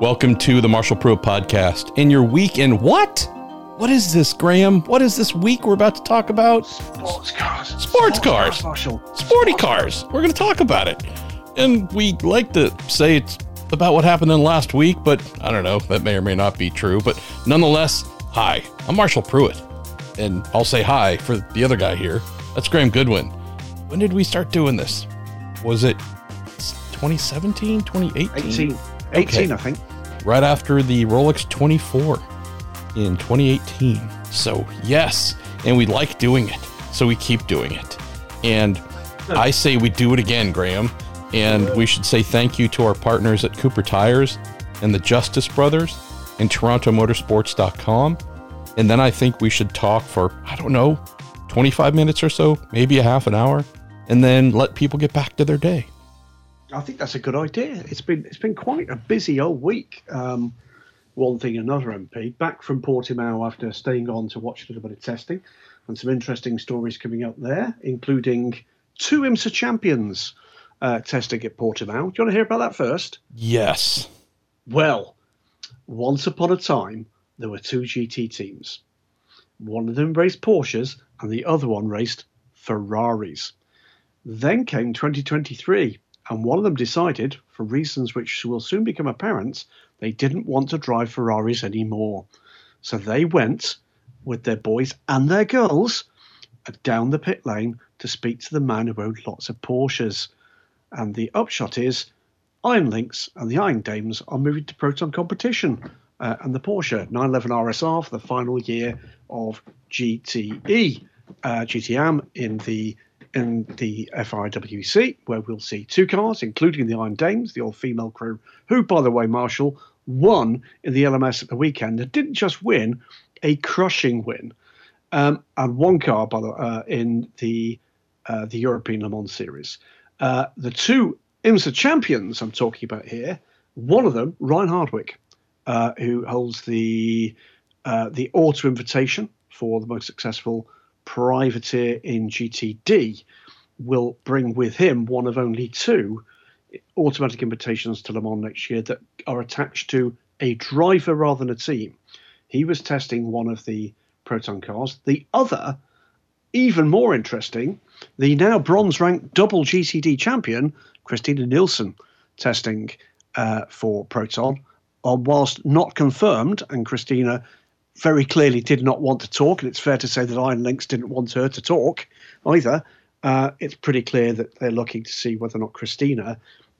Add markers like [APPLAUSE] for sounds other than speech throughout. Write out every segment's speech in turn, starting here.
Welcome to the Marshall Pruett podcast. In your week in what? What is this, Graham? What is this week we're about to talk about? Sports cars. Sports cars. Marshall. Sporty cars. We're going to talk about it. And we like to say it's about what happened in last week, but I don't know. That may or may not be true. But nonetheless, hi, I'm Marshall Pruett. And I'll say hi for the other guy here. That's Graham Goodwin. When did we start doing this? Was it 2017, 2018? 18. 18, I think. right after the Rolex 24 in 2018. So, yes, and we like doing it. So we keep doing it. And I say we do it again, Graham. And we should say thank you to our partners at Cooper Tires and the Justice Brothers and TorontoMotorsports.com. And then I think we should talk for, I don't know, 25 minutes or so, maybe a half an hour, and then let people get back to their day. I think that's a good idea. It's been it's been quite a busy old week. Um, one thing, another MP back from Portimao after staying on to watch a little bit of testing, and some interesting stories coming up there, including two IMSA champions uh, testing at Portimao. Do you want to hear about that first? Yes. Well, once upon a time, there were two GT teams. One of them raced Porsches, and the other one raced Ferraris. Then came 2023, and one of them decided, for reasons which will soon become apparent, they didn't want to drive Ferraris anymore. So they went with their boys and their girls uh, down the pit lane to speak to the man who owned lots of Porsches. And the upshot is Iron Lynx and the Iron Dames are moving to Proton competition. Uh, and the Porsche 911 RSR for the final year of GTE, uh, GTM in the in the FIWC, where we'll see two cars, including the Iron Dames, the all female crew, who, by the way, Marshall, won in the LMS at the weekend and didn't just win, a crushing win. Um, and one car, by the uh, in the uh, the European Le Mans series. Uh, the two IMSA champions I'm talking about here, one of them, Ryan Hardwick, uh, who holds the uh, the Auto Invitation for the most successful privateer in GTD, will bring with him one of only two automatic invitations to Le Mans next year that are attached to a driver rather than a team. He was testing one of the Proton cars. The other, even more interesting, the now bronze ranked double GTD champion, Christina Nielsen, testing uh, for Proton. Uh, whilst not confirmed, and Christina very clearly did not want to talk, and it's fair to say that Iron Lynx didn't want her to talk either. Uh, it's pretty clear that they're looking to see whether or not Christina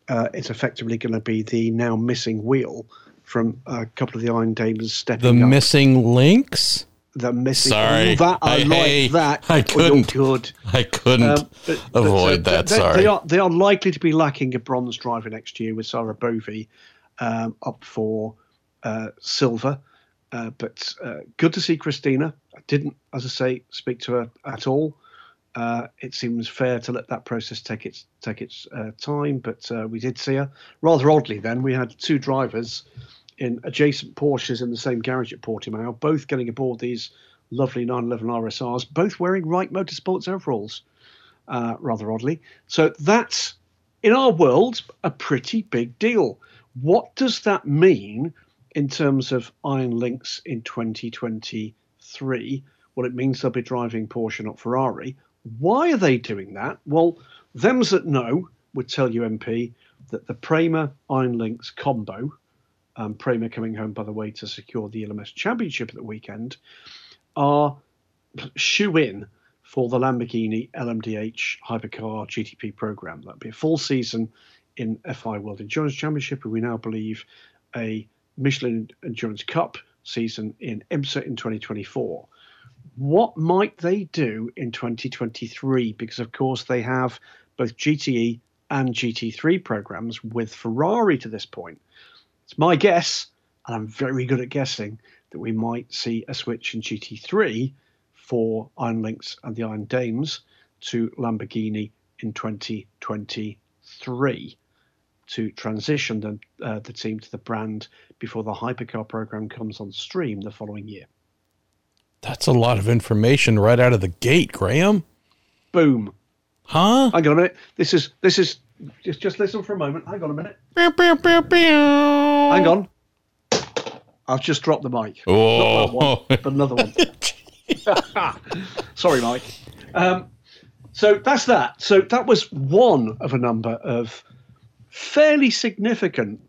uh, is effectively going to be the now missing wheel from a couple of the Iron Dames stepping The up. missing links? the missing. Sorry. Oh, that I Hey, like hey, that. I couldn't. good. I couldn't Um, but- but, avoid uh, that. They, Sorry. They are, they are likely to be lacking a bronze driver next year with Sarah Bovy um, up for uh, silver. Uh, but uh, good to see Christina. I didn't, as I say, speak to her at all. Uh, it seems fair to let that process take its take its uh, time, but uh, we did see her. Rather oddly, then we had two drivers in adjacent Porsches in the same garage at Portimao, both getting aboard these lovely 911 RSRs, both wearing Wright Motorsports overalls uh, rather oddly. So that's, in our world, a pretty big deal. What does that mean in terms of Iron Lynx in 2023? Well, it means they'll be driving Porsche, not Ferrari. Why are they doing that? Well, thems that know would tell you, MP, that the Prema Iron Lynx combo, um, Prema coming home, by the way, to secure the LMS Championship at the weekend, are shoe in for the Lamborghini LMDH Hypercar GTP program. That'll be a full season in FI World Endurance Championship, and we now believe a Michelin Endurance Cup season in IMSA in 2024. What might they do in 2023? Because, of course, they have both GTE and GT3 programs with Ferrari to this point. It's my guess, and I'm very good at guessing, that we might see a switch in GT3 for Iron Lynx and the Iron Dames to Lamborghini in 2023 to transition the, uh, the team to the brand before the hypercar program comes on stream the following year. That's a lot of information right out of the gate, Graham. Boom. Huh? Hang on a minute. This is this is just just listen for a moment. Hang on a minute. Hang Hang on. I've just dropped the mic. Oh. One, but another one. [LAUGHS] [LAUGHS] Sorry, Mike. Um, so that's that. So that was one of a number of fairly significant,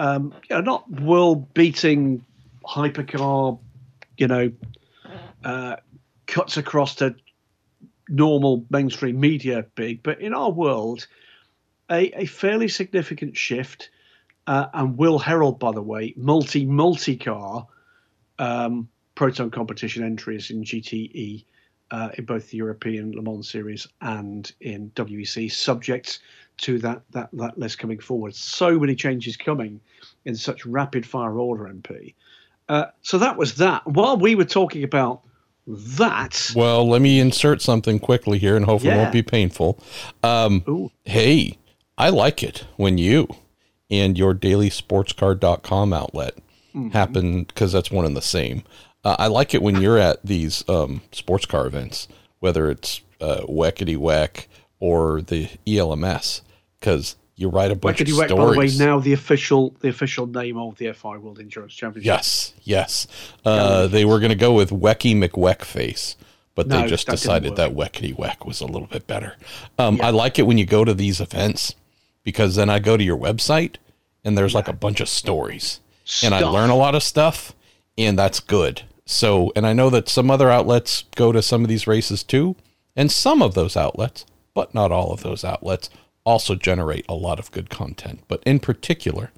um, you know, not world-beating hypercar, you know, uh, cuts across to normal mainstream media big, but in our world, a, a fairly significant shift. Uh, and will herald, by the way, multi multi car um, proton competition entries in GTE uh, in both the European Le Mans Series and in WEC, subject to that, that, that list coming forward. So many changes coming in such rapid fire order, MP. Uh, so that was that. While we were talking about that. Well, let me insert something quickly here and hopefully it won't be painful. Um, hey, I like it when you and your dailysportscar.com outlet Mm-hmm. happen because that's one and the same. Uh, I like it when you're at these um, sports car events, whether it's uh, Weckety Weck or the ELMS, because you write a bunch of Wack, by the way, now the official the official name of the FI World Endurance Championship. Yes, yes. Uh, they were going to go with Wecky McWeckface, but they just that decided that Weckety Weck was a little bit better. Um, I like it when you go to these events because then I go to your website and there's like a bunch of stories and I learn a lot of stuff and that's good. So, and I know that some other outlets go to some of these races too, and some of those outlets, but not all of those outlets, also generate a lot of good content. But in particular,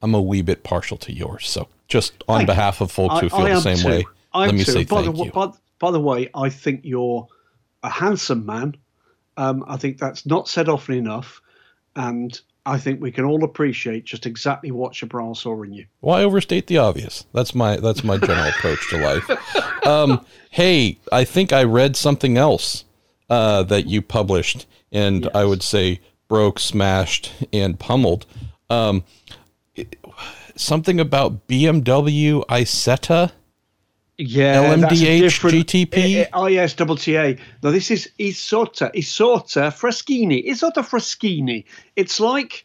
I'm a wee bit partial to yours. So, just on Thank behalf of folks who feel I the same too. way, I let me too. say by thank the, you. By, by the way, I think you're a handsome man. Um, I think that's not said often enough, and I think we can all appreciate just exactly what Chabral saw in you. Why overstate the obvious? That's my that's my general [LAUGHS] approach to life. Um, hey, I think I read something else uh, that you published, and I would say broke, smashed, and pummeled. Um, it- something about BMW Isetta. Yeah, LMDH GTP? Eh, eh, ISWTA. Now this is Isotta, Isotta Fraschini, Isotta Fraschini. It's like,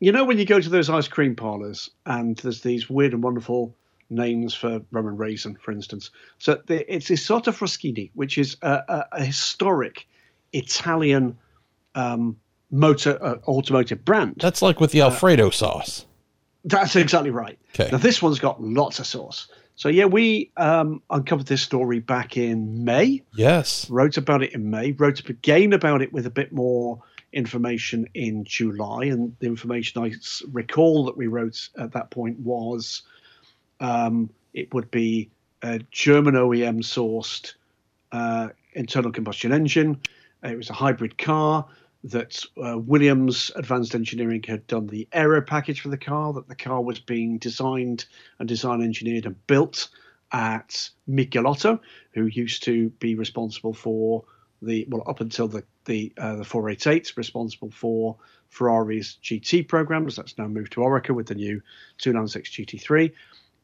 you know, when you go to those ice cream parlors and there's these weird and wonderful names for rum and raisin, for instance. So the, it's Isotta Fraschini, which is a, a, a historic Italian um, motor uh, automotive brand. That's like with the Alfredo sauce. That's exactly right. 'Kay. Now this one's got lots of sauce. So yeah, we um, uncovered this story back in May. Yes. Wrote about it in May. Wrote up again about it with a bit more information in July. And the information I recall that we wrote at that point was um, it would be a German OEM sourced uh, internal combustion engine. It was a hybrid car that uh, Williams Advanced Engineering had done the aero package for the car, that the car was being designed and design engineered and built at Michelotto, who used to be responsible for the, well, up until the, the, uh, the 488, responsible for Ferrari's GT programs. That's now moved to Oreca with the new 296 GT3.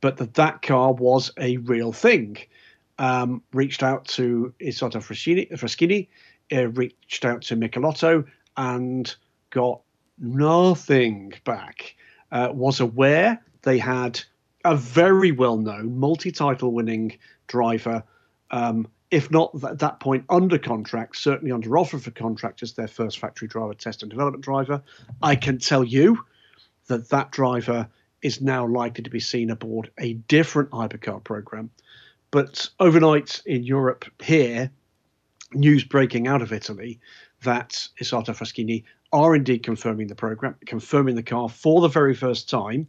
But that that car was a real thing. Um, reached out to Isotta Fraschini, Fraschini uh, reached out to Michelotto and got nothing back. Uh, was aware they had a very well known multi title winning driver, um, if not at that point under contract, certainly under offer for contract as their first factory driver, test and development driver. I can tell you that that driver is now likely to be seen aboard a different hypercar program. But overnight in Europe, here, news breaking out of Italy that Isotta Fraschini are indeed confirming the program, confirming the car for the very first time,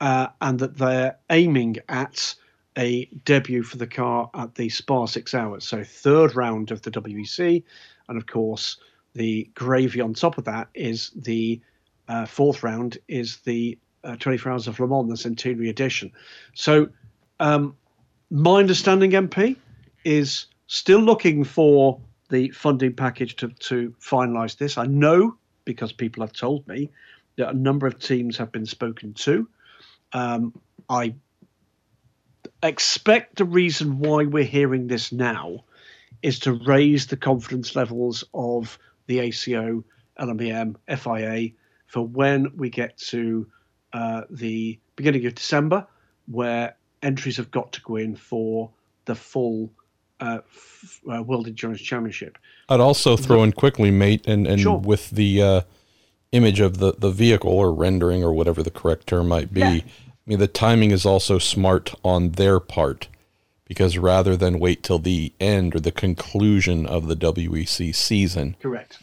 uh, and that they're aiming at a debut for the car at the Spa Six Hours, so third round of the WEC, and of course the gravy on top of that is the uh, fourth round is the uh, 24 Hours of Le Mans, the Centenary Edition. So um, my understanding, MP, is still looking for the funding package to, to finalise this. I know because people have told me that a number of teams have been spoken to. Um, I expect the reason why we're hearing this now is to raise the confidence levels of the ACO, LMBM, FIA for when we get to uh, the beginning of December, where entries have got to go in for the full uh, uh, World Endurance Championship. I'd also throw in quickly, mate, and, and Sure. with the uh, image of the, the vehicle or rendering or whatever the correct term might be. Yeah. I mean, the timing is also smart on their part because rather than wait till the end or the conclusion of the WEC season, Correct.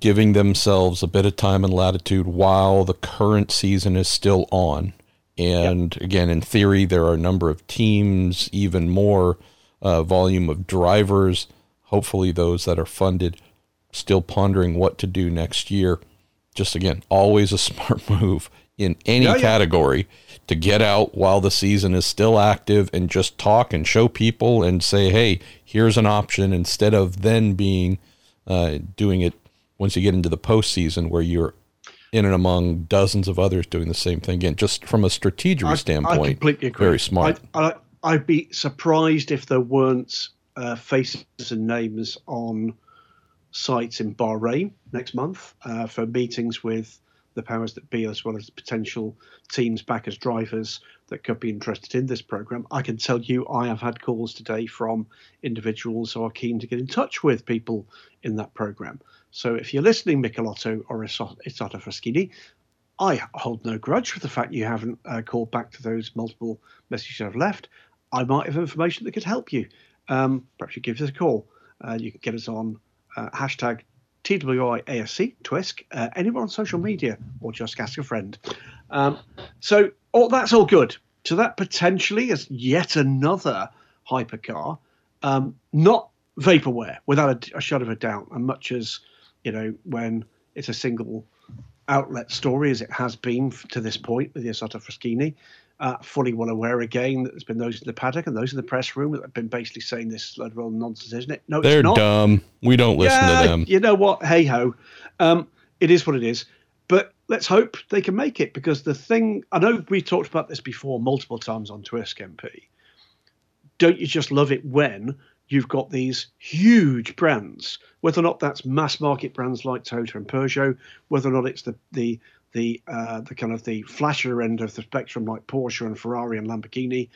giving themselves a bit of time and latitude while the current season is still on. And again, in theory, there are a number of teams, even more uh, volume of drivers, hopefully those that are funded, still pondering what to do next year. Just again, always a [LAUGHS] smart move in any Yeah, yeah. category to get out while the season is still active and just talk and show people and say, hey, here's an option instead of then being uh, doing it once you get into the postseason where you're in and among dozens of others doing the same thing. Again, just from a strategic I- I standpoint, completely agree. very smart. I, I'd be surprised if there weren't uh, faces and names on sites in Bahrain next month uh, for meetings with the powers that be, as well as potential teams back as drivers that could be interested in this program. I can tell you, I have had calls today from individuals who are keen to get in touch with people in that program. So if you're listening, Michelotto or Isotta Fraschini, I hold no grudge for the fact you haven't uh, called back to those multiple messages I've left. I might have information that could help you. Um, perhaps you give us a call. Uh, you can get us on uh, hashtag TWIASC, TWISC, uh, anywhere on social media, or just ask a friend. Um, so all, that's all good. So that potentially is yet another hypercar, um, not vaporware, without a, a shadow of a doubt. And much as you know, when it's a single outlet story, as it has been to this point with Isotta Fraschini, uh, fully well aware again that there's been those in the paddock and those in the press room that have been basically saying this load of old nonsense, isn't it? No, They're it's not. dumb. We don't listen yeah, to them. You know what? Hey ho. Um, it is what it is. But let's hope they can make it because the thing I know we talked about this before multiple times on Twisk MP. Don't you just love it when you've got these huge brands, whether or not that's mass market brands like Toyota and Peugeot, whether or not it's the the the uh, the kind of the flashier end of the spectrum like Porsche and Ferrari and Lamborghini.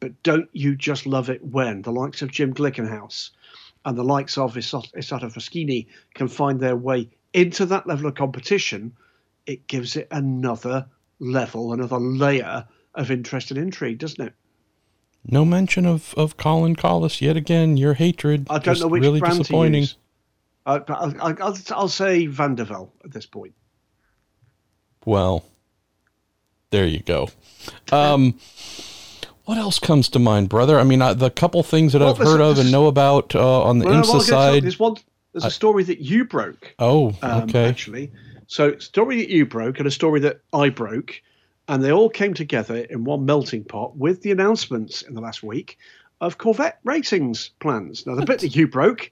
But don't you just love it when the likes of Jim Glickenhaus and the likes of Isotta Isotta Fraschini can find their way into that level of competition, it gives it another level, another layer of interest and intrigue, doesn't it? No mention of, of Colin Kolles yet again. Your hatred. I don't know which really brand disappointing. to use. Uh, I'll, I'll, I'll, I'll say Vandervelde at this point. Well, there you go. Um, what else comes to mind, brother? I mean, I, the couple things that Well, I've heard of and know about uh, on the Well, IMSA well, I'll get to- side. There's one. There's a story that you broke. Oh, um, okay. actually. So, story that you broke and a story that I broke, and they all came together in one melting pot with the announcements in the last week of Corvette Racing's plans. Now, the bit that you broke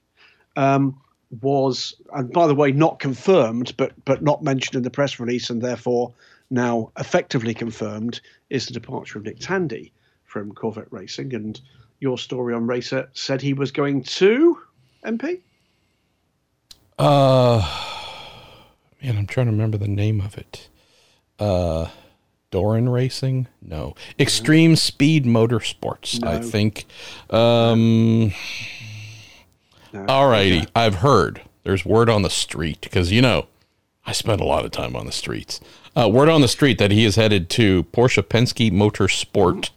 um, was, and by the way, not confirmed, but but not mentioned in the press release, and therefore now effectively confirmed, is the departure of Nick Tandy from Corvette Racing. And your story on Racer said he was going to MP. Uh, man, I'm trying to remember the name of it. Uh, Doran Racing? No, Extreme Speed Motorsports. I think. Um, No. Alrighty, I've heard. There's word on the street because you know I spend a lot of time on the streets. Uh, word on the street that he is headed to Porsche Penske Motorsport.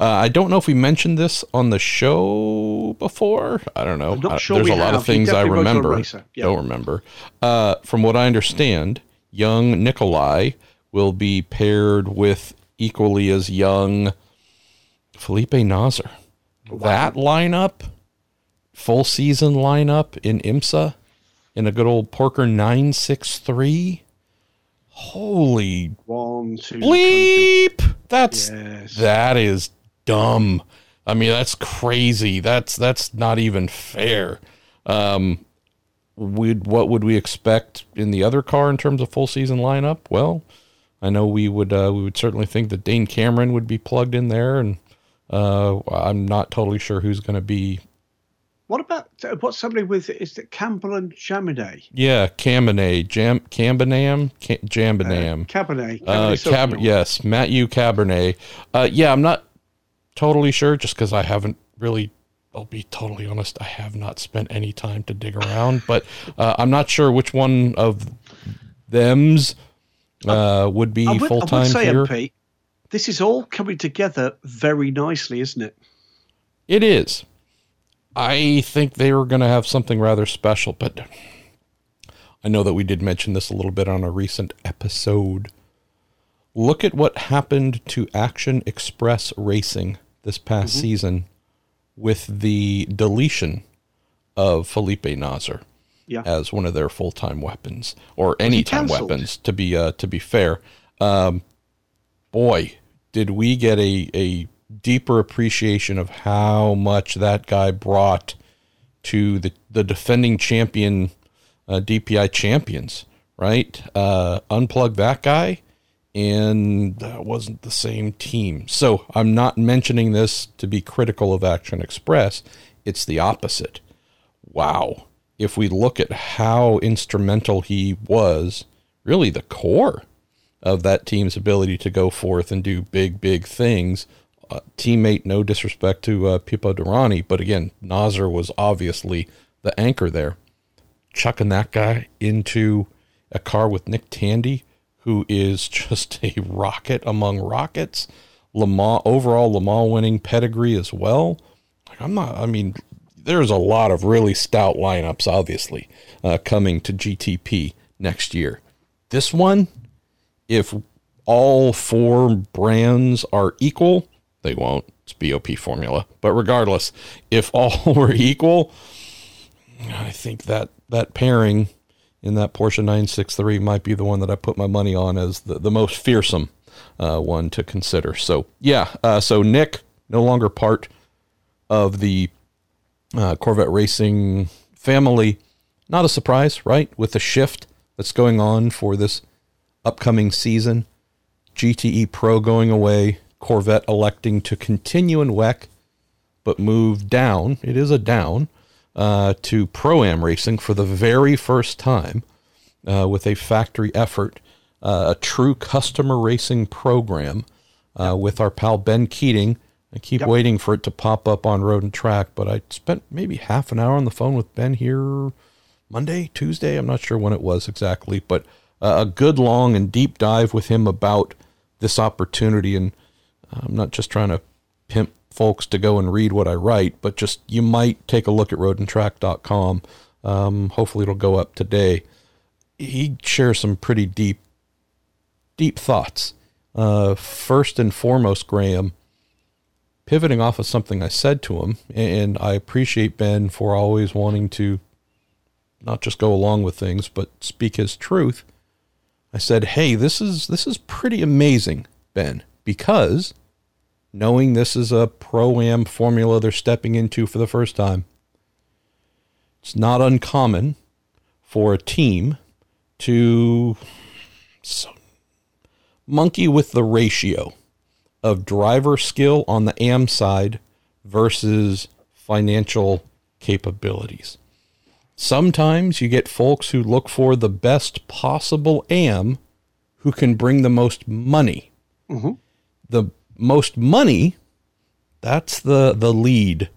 Uh, I don't know if we mentioned this on the show before. I don't know. I- sure there's a lot have. of things I definitely was on remember. Yeah. Don't remember. Uh, from what I understand, young Nikolai will be paired with equally as young Felipe Nasr. That lineup, full season lineup in IMSA, in a good old Porker 963. Holy One, two, bleep! That's Yes. that is dumb. I mean, that's crazy. That's that's not even fair. Um, would what would we expect in the other car in terms of full season lineup? Well, I know we would uh, we would certainly think that Dane Cameron would be plugged in there, and uh, I'm not totally sure who's going to be. What about uh, what's somebody with? Is it Campbell and Chaminade? Yeah, Cabernet, Jam, Cambinam, Ca- Jambinam. Cabernet. Uh, Cabernet Cab- Sauvignon. yes, Matthew Cabernet. Uh, yeah, I'm not totally sure just because I haven't really. I'll be totally honest. I have not spent any time to dig around, [LAUGHS] but uh, I'm not sure which one of them's uh, would be full I time would say, here. MP, this is all coming together very nicely, isn't it? It is. I think they were going to have something rather special, but I know that we did mention this a little bit on a recent episode. Look at what happened to Action Express Racing this past season with the deletion of Felipe Nasr Yeah. as one of their full time weapons or anytime cancelled? weapons. To be uh, to be fair, um, boy, did we get a a deeper appreciation of how much that guy brought to the the defending champion uh, DPI champions. Right, uh, unplug that guy, and that wasn't the same team. So I'm not mentioning this to be critical of Action Express. It's the opposite wow, if we look at how instrumental he was, really the core of that team's ability to go forth and do big, big things. Teammate, no disrespect to uh, Pipo Derani, but again, Nasr was obviously the anchor there. Chucking that guy into a car with Nick Tandy, who is [LAUGHS] just a rocket among rockets. Le Mans, overall Le Mans winning pedigree as well. Like I'm not. I mean, there's a lot of really stout lineups, obviously, uh, coming to GTP next year. This one, if all four brands are equal, they won't. It's BOP formula. But regardless, if all [LAUGHS] were equal, I think that that pairing in that Porsche 963 might be the one that I put my money on as the, the most fearsome uh, one to consider. So, yeah. Uh, so, Nick, no longer part of the uh, Corvette Racing family. Not a surprise, right? With the shift that's going on for this upcoming season, GTE Pro going away, Corvette electing to continue in WEC, but move down. It is a down uh, to Pro Am Racing for the very first time uh, with a factory effort, uh, a true customer racing program uh, with our pal Ben Keating. I keep Yep. waiting for it to pop up on Road and Track, but I spent maybe half an hour on the phone with Ben here Monday, Tuesday. I'm not sure when it was exactly, but uh, a good long and deep dive with him about this opportunity. And I'm not just trying to pimp folks to go and read what I write, but just you might take a look at roadandtrack.com. Um, hopefully, it'll go up today. He shares some pretty deep, deep thoughts. Uh, first and foremost, Graham, pivoting off of something I said to him, and I appreciate Ben for always wanting to not just go along with things, but speak his truth. I said, "Hey, this is this is pretty amazing, Ben, because knowing this is a pro am formula they're stepping into for the first time, it's not uncommon for a team to so, monkey with the ratio of driver skill on the AM side versus financial capabilities. Sometimes you get folks who look for the best possible AM who can bring the most money. Mm-hmm. The most money, that's the, the lead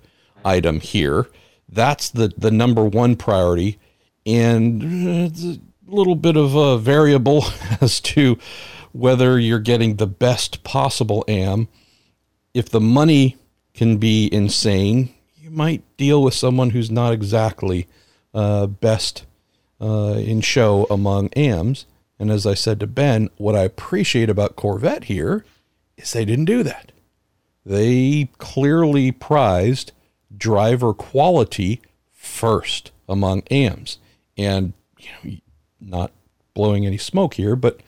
item here. That's the, the number one priority. And it's a little bit of a variable [LAUGHS] as to whether you're getting the best possible AM. If the money can be insane, you might deal with someone who's not exactly uh, best uh, in show among AMs. And as I said to Ben, what I appreciate about Corvette here is they didn't do that. They clearly prized driver quality first among AMs. And you know, not blowing any smoke here, but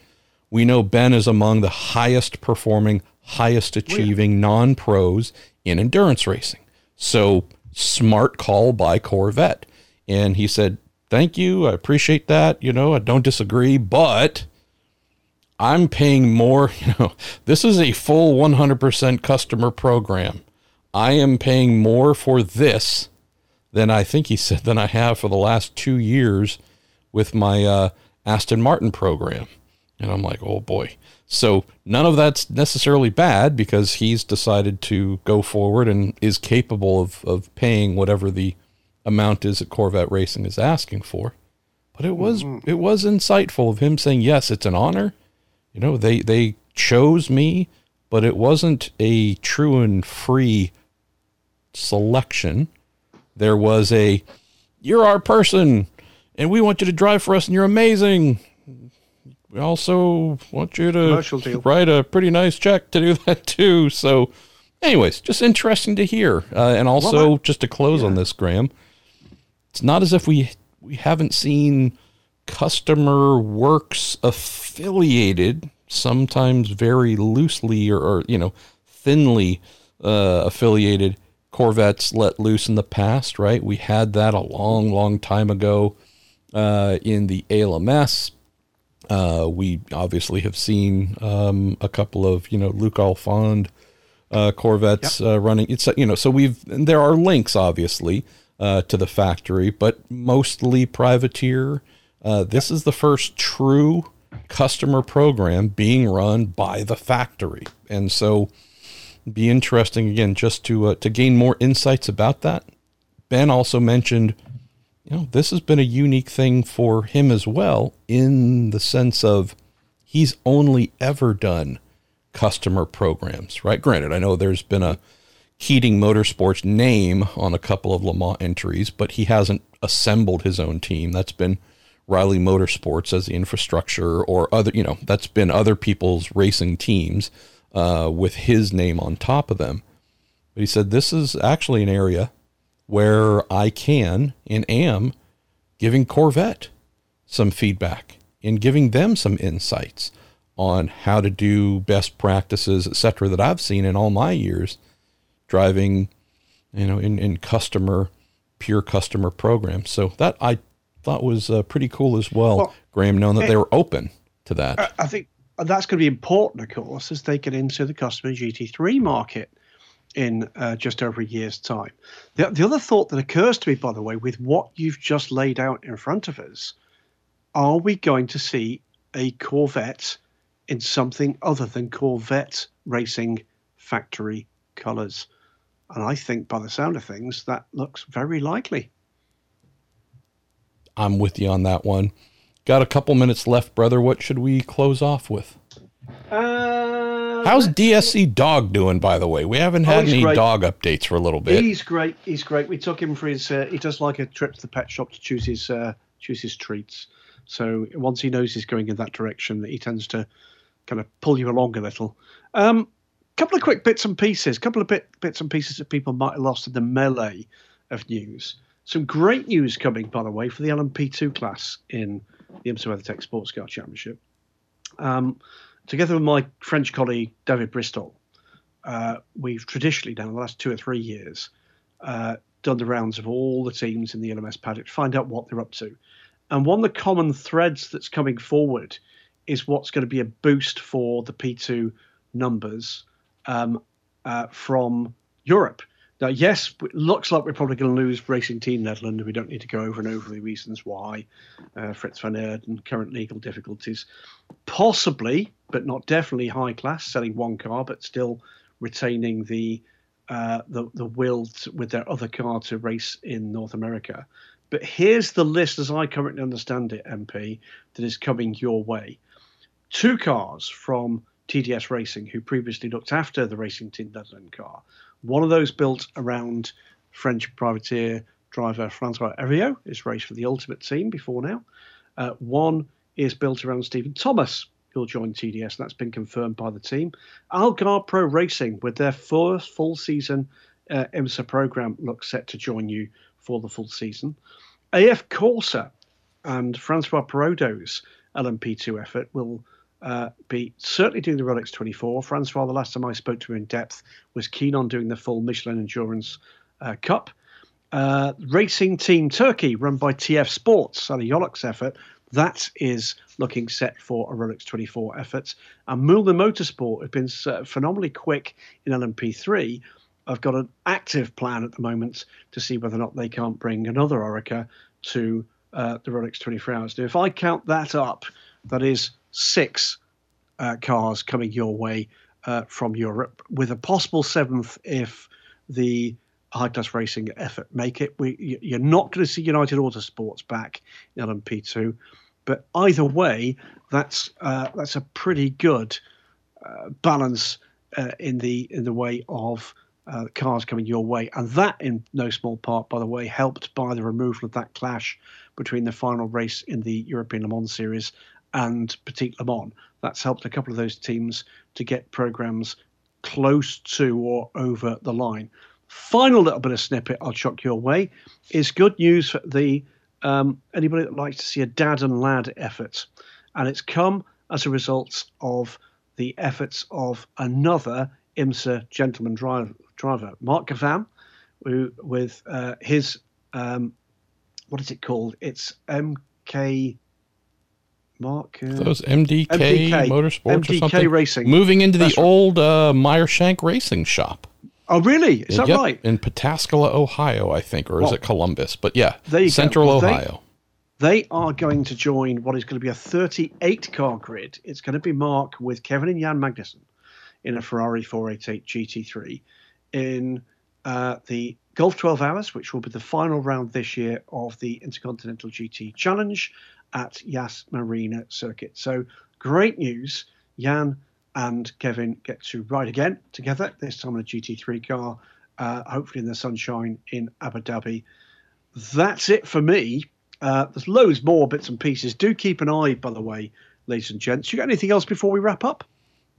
we know Ben is among the highest performing, highest oh, achieving non pros in endurance racing. So smart call by Corvette. And he said, Thank you. I appreciate that. You know, I don't disagree, but I'm paying more. [LAUGHS] You know, this is a full 100% customer program. I am paying more for this than I think he said than I have for the last two years with my uh, Aston Martin program. And I'm like, oh boy. So none of that's necessarily bad because he's decided to go forward and is capable of, of paying whatever the amount is that Corvette Racing is asking for. But it was mm-hmm. it was insightful of him saying, Yes, it's an honor. You know, they they chose me, but it wasn't a true and free selection. There was a you're our person and we want you to drive for us and you're amazing we also want you to write a pretty nice check to do [LAUGHS] that too. So, anyways, just interesting to hear. Uh, and also, well, just to close yeah. on this, Graham, it's not as if we we haven't seen customer works affiliated, sometimes very loosely or, or you know thinly uh, affiliated Corvettes let loose in the past. Right, we had that a long, long time ago uh, in the ALMS uh, we obviously have seen um, a couple of you know Luc Alphand uh, Corvettes yep. uh, running. It's you know so we've there are links obviously uh, to the factory, but mostly privateer. Uh, this is the first true customer program being run by the factory, and so be interesting again just to uh, to gain more insights about that. Ben also mentioned you know, this has been a unique thing for him as well, in the sense of he's only ever done customer programs, right? Granted, I know there's been a Keating Motorsports name on a couple of Le Mans entries, but he hasn't assembled his own team. That's been Riley Motorsports as the infrastructure, or other, you know, that's been other people's racing teams uh, with his name on top of them. But he said this is actually an area where I can and am giving Corvette some feedback and giving them some insights on how to do best practices, etc., that I've seen in all my years driving, you know, in, in customer, pure customer programs. So that I thought was uh, pretty cool as well, well Graham, knowing that it, they were open to that. I think that's going to be important, of course, as they get into the customer GT3 market in uh, just over a year's time. The, the other thought that occurs to me, by the way, with what you've just laid out in front of us, are we going to see a Corvette in something other than Corvette racing factory colours? And I think, by the sound of things, that looks very likely. I'm with you on that one. Got a couple minutes left, brother. What should we close off with? Uh, How's DSC Dog doing, by the way? We haven't had oh, any great. dog updates for a little bit. He's great. He's great. We took him for his. Uh, he does like a trip to the pet shop to choose his uh, choose his treats. So once he knows he's going in that direction, he tends to kind of pull you along a little. Um, couple of quick bits and pieces. Couple of bit, bits and pieces that people might have lost in the melee of news. Some great news coming, by the way, for the LMP2 class in the IMSA WeatherTech Sports Car Championship. Um, together with my French colleague David Bristol, uh, we've traditionally, done the last two or three years, uh, done the rounds of all the teams in the LMS paddock to find out what they're up to. And one of the common threads that's coming forward is what's going to be a boost for the P2 numbers um, uh, from Europe. Now, yes, it looks like we're probably going to lose Racing Team Netherlands. We don't need to go over and over the reasons why. Uh, Frits van Eerd current legal difficulties. Possibly, but not definitely high class, selling one car, but still retaining the uh, the, the will to, with their other car to race in North America. But here's the list, as I currently understand it, MP, that is coming your way. Two cars from TDS Racing, who previously looked after the Racing Team Netherlands car, one of those built around French privateer driver Francois Heriau, is raced for the Ultimate Team before now. Uh, one is built around Stephen Thomas, who'll join TDS, and that's been confirmed by the team. Algarve Pro Racing, with their first full season uh, IMSA program, looks set to join you for the full season. AF Corse and Francois Perrodo's LMP2 effort will uh, be certainly doing the Rolex 24. Francois, the last time I spoke to him in depth, was keen on doing the full Michelin Endurance uh, Cup. Uh, racing Team Turkey, run by TF Sports, and a Yolux effort, that is looking set for a Rolex 24 effort. And Mühlner Motorsport have been uh, phenomenally quick in LMP3. I've got an active plan at the moment to see whether or not they can't bring another Oreca to uh, the Rolex 24 hours. Now, if I count that up, that is six uh, cars coming your way uh, from Europe, with a possible seventh if the high class racing effort make it. We, you're not going to see United Autosports back in LMP2, but either way, that's uh, that's a pretty good uh, balance uh, in the in the way of uh, cars coming your way, and that in no small part, by the way, helped by the removal of that clash between the final race in the European Le Mans series and Petit Le Mans. That's helped a couple of those teams to get programs close to or over the line. Final little bit of snippet I'll chuck your way is good news for the um, anybody that likes to see a dad and lad effort, and it's come as a result of the efforts of another IMSA gentleman driver, driver Mark Gavan, who with uh, his um, what is it called? It's MK. Mark. Uh, Those MDK, MDK Motorsports MDK or something. MDK Racing. Moving into That's the right. old uh, Meyer Shank Racing shop. Oh, really? Is that yep, right? In Pataskala, Ohio, I think, or is it Columbus? But yeah, Central well, Ohio. They, they, are going to join what is going to be a 38 car grid. It's going to be Mark with Kevin and Jan Magnussen in a Ferrari 488 GT3 in uh, the Gulf 12 Hours, which will be the final round this year of the Intercontinental GT Challenge at Yas Marina Circuit. So great news. Jan and Kevin get to ride again together, this time in a GT3 car, uh, hopefully in the sunshine in Abu Dhabi. That's it for me. Uh, there's loads more bits and pieces. Do keep an eye, by the way, ladies and gents. You got anything else before we wrap up?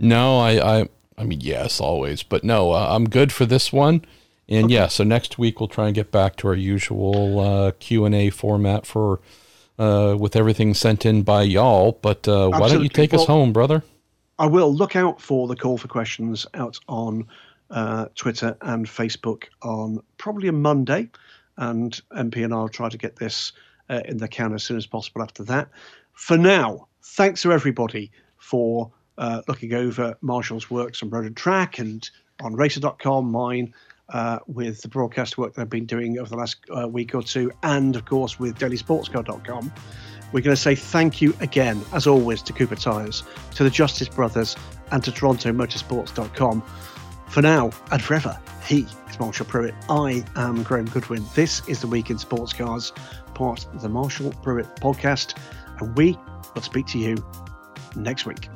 No, I, I, I mean, yes, always, but no, uh, I'm good for this one. And okay. yeah, so next week we'll try and get back to our usual uh, Q and A format for uh, with everything sent in by y'all. But uh, why don't you take well, us home, brother? I will look out for the call for questions out on uh, Twitter and Facebook on probably a Monday, and MP and I'll try to get this uh, in the can as soon as possible after that. For now, thanks to everybody for uh, looking over Marshall's works on Road and Track and on Racer.com, mine. Uh, with the broadcast work that I've been doing over the last uh, week or two, and of course with dailysportscar.com. We're going to say thank you again, as always, to Cooper Tires, to the Justice Brothers, and to TorontoMotorsports.com. For now and forever, he is Marshall Pruett. I am Graham Goodwin. This is the Week in Sports Cars, part of the Marshall Pruett podcast, and we will speak to you next week.